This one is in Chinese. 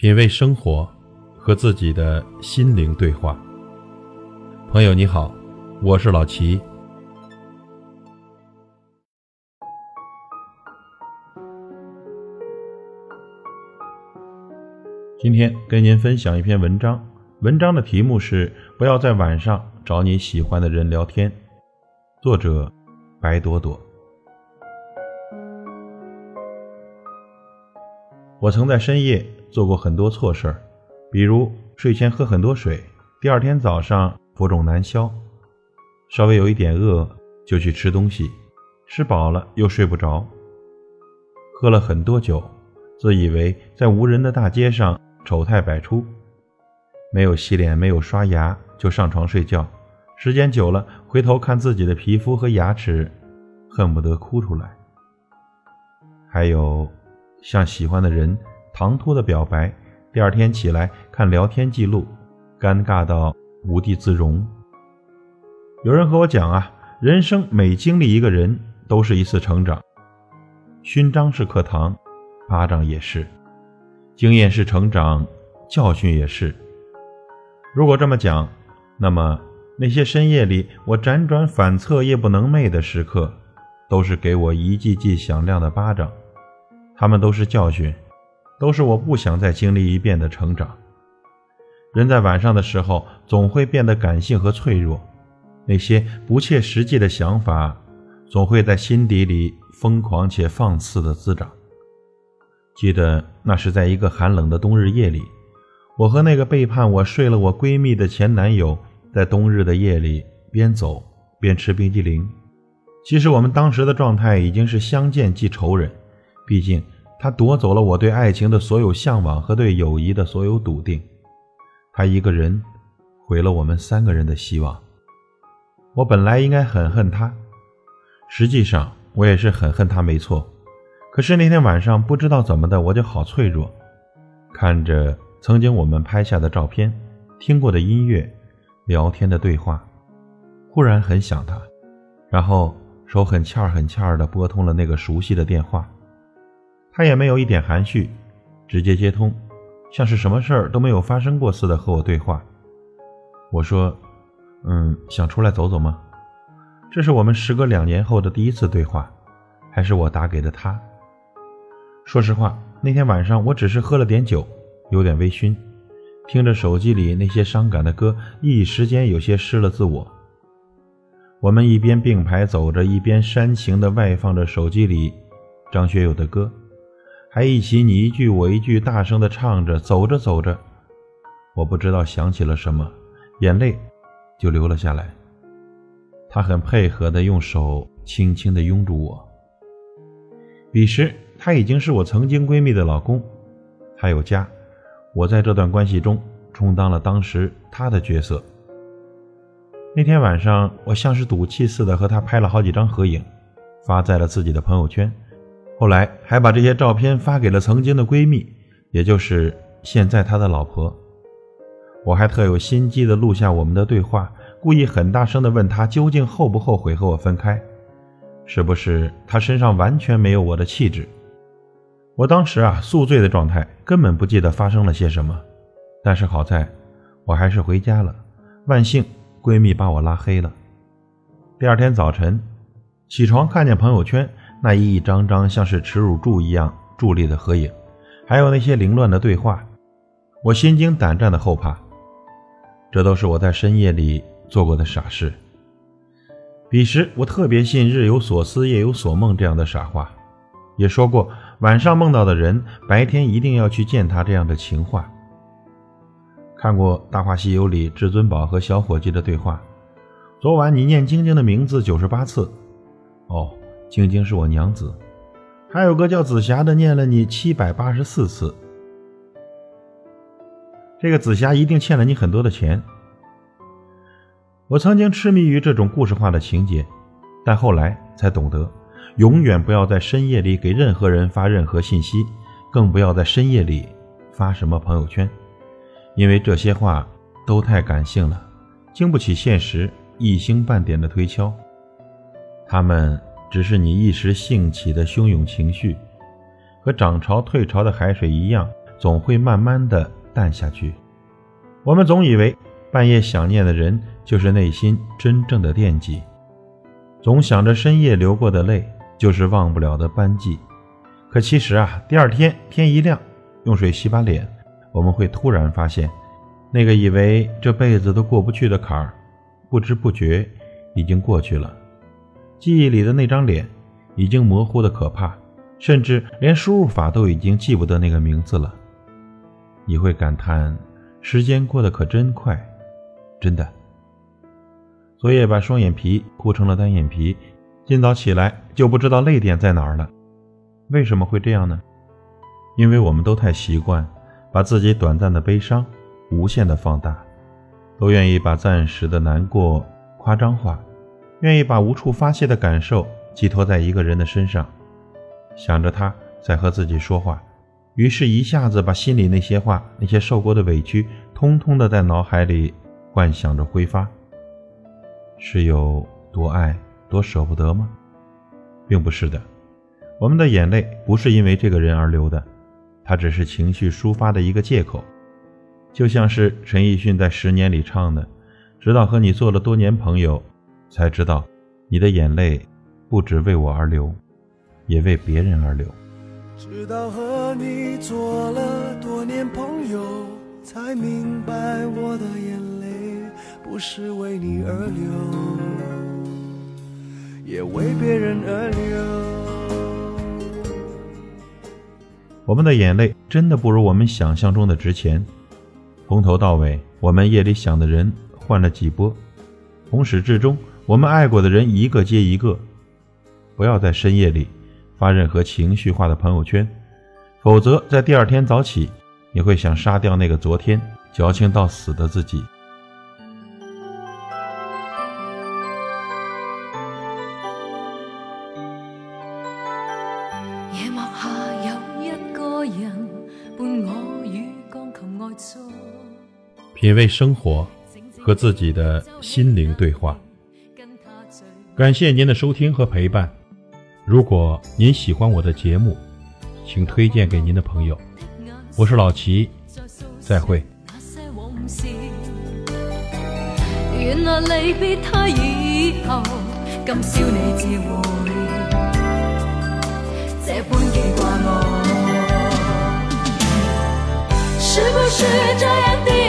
品味生活，和自己的心灵对话。朋友你好，我是老齐。今天跟您分享一篇文章，文章的题目是“不要在晚上找你喜欢的人聊天”，作者白朵朵。我曾在深夜。做过很多错事儿，比如睡前喝很多水，第二天早上浮肿难消；稍微有一点饿就去吃东西，吃饱了又睡不着；喝了很多酒，自以为在无人的大街上丑态百出；没有洗脸，没有刷牙就上床睡觉，时间久了回头看自己的皮肤和牙齿，恨不得哭出来。还有向喜欢的人。唐突的表白，第二天起来看聊天记录，尴尬到无地自容。有人和我讲啊，人生每经历一个人，都是一次成长。勋章是课堂，巴掌也是；经验是成长，教训也是。如果这么讲，那么那些深夜里我辗转反侧、夜不能寐的时刻，都是给我一记记响亮的巴掌，他们都是教训。都是我不想再经历一遍的成长。人在晚上的时候，总会变得感性和脆弱，那些不切实际的想法，总会在心底里疯狂且放肆的滋长。记得那是在一个寒冷的冬日夜里，我和那个背叛我、睡了我闺蜜的前男友，在冬日的夜里边走边吃冰激凌。其实我们当时的状态已经是相见即仇人，毕竟。他夺走了我对爱情的所有向往和对友谊的所有笃定，他一个人毁了我们三个人的希望。我本来应该很恨他，实际上我也是很恨他，没错。可是那天晚上不知道怎么的，我就好脆弱，看着曾经我们拍下的照片、听过的音乐、聊天的对话，忽然很想他，然后手很欠儿很欠儿的拨通了那个熟悉的电话。他也没有一点含蓄，直接接通，像是什么事儿都没有发生过似的和我对话。我说：“嗯，想出来走走吗？”这是我们时隔两年后的第一次对话，还是我打给的他。说实话，那天晚上我只是喝了点酒，有点微醺，听着手机里那些伤感的歌，一时间有些失了自我。我们一边并排走着，一边煽情地外放着手机里张学友的歌。还一起你一句我一句大声的唱着，走着走着，我不知道想起了什么，眼泪就流了下来。他很配合的用手轻轻的拥住我。彼时他已经是我曾经闺蜜的老公，他有家，我在这段关系中充当了当时他的角色。那天晚上，我像是赌气似的和他拍了好几张合影，发在了自己的朋友圈。后来还把这些照片发给了曾经的闺蜜，也就是现在他的老婆。我还特有心机的录下我们的对话，故意很大声的问他究竟后不后悔和我分开，是不是他身上完全没有我的气质？我当时啊宿醉的状态，根本不记得发生了些什么。但是好在，我还是回家了。万幸，闺蜜把我拉黑了。第二天早晨，起床看见朋友圈。那一张张像是耻辱柱一样伫立的合影，还有那些凌乱的对话，我心惊胆战的后怕。这都是我在深夜里做过的傻事。彼时我特别信“日有所思，夜有所梦”这样的傻话，也说过晚上梦到的人，白天一定要去见他这样的情话。看过《大话西游》里至尊宝和小伙计的对话：“昨晚你念晶晶的名字九十八次。”哦。晶晶是我娘子，还有个叫紫霞的念了你七百八十四次。这个紫霞一定欠了你很多的钱。我曾经痴迷于这种故事化的情节，但后来才懂得，永远不要在深夜里给任何人发任何信息，更不要在深夜里发什么朋友圈，因为这些话都太感性了，经不起现实一星半点的推敲。他们。只是你一时兴起的汹涌情绪，和涨潮退潮的海水一样，总会慢慢的淡下去。我们总以为半夜想念的人就是内心真正的惦记，总想着深夜流过的泪就是忘不了的斑迹。可其实啊，第二天天一亮，用水洗把脸，我们会突然发现，那个以为这辈子都过不去的坎儿，不知不觉已经过去了。记忆里的那张脸，已经模糊的可怕，甚至连输入法都已经记不得那个名字了。你会感叹。时间过得可真快，真的。昨夜把双眼皮哭成了单眼皮，今早起来就不知道泪点在哪儿了。为什么会这样呢？因为我们都太习惯把自己短暂的悲伤无限的放大，都愿意把暂时的难过夸张化，愿意把无处发泄的感受寄托在一个人的身上，想着他在和自己说话。于是，一下子把心里那些话、那些受过的委屈，通通的在脑海里幻想着挥发。是有多爱、多舍不得吗？并不是的。我们的眼泪不是因为这个人而流的，它只是情绪抒发的一个借口。就像是陈奕迅在《十年》里唱的：“直到和你做了多年朋友，才知道你的眼泪不只为我而流，也为别人而流。”直到和你做了多年朋友，才明白我的眼泪不是为你而流，也为别人而流。我们的眼泪真的不如我们想象中的值钱。从头到尾，我们夜里想的人换了几波，从始至终，我们爱过的人一个接一个。不要在深夜里。发任何情绪化的朋友圈，否则在第二天早起，你会想杀掉那个昨天矫情到死的自己。夜幕下有一个人伴我与钢琴爱奏，品味生活，和自己的心灵对话。感谢您的收听和陪伴。如果您喜欢我的节目，请推荐给您的朋友。我是老齐，再会。原来离别他以后，今宵你自会这般记挂我。是不是这样的？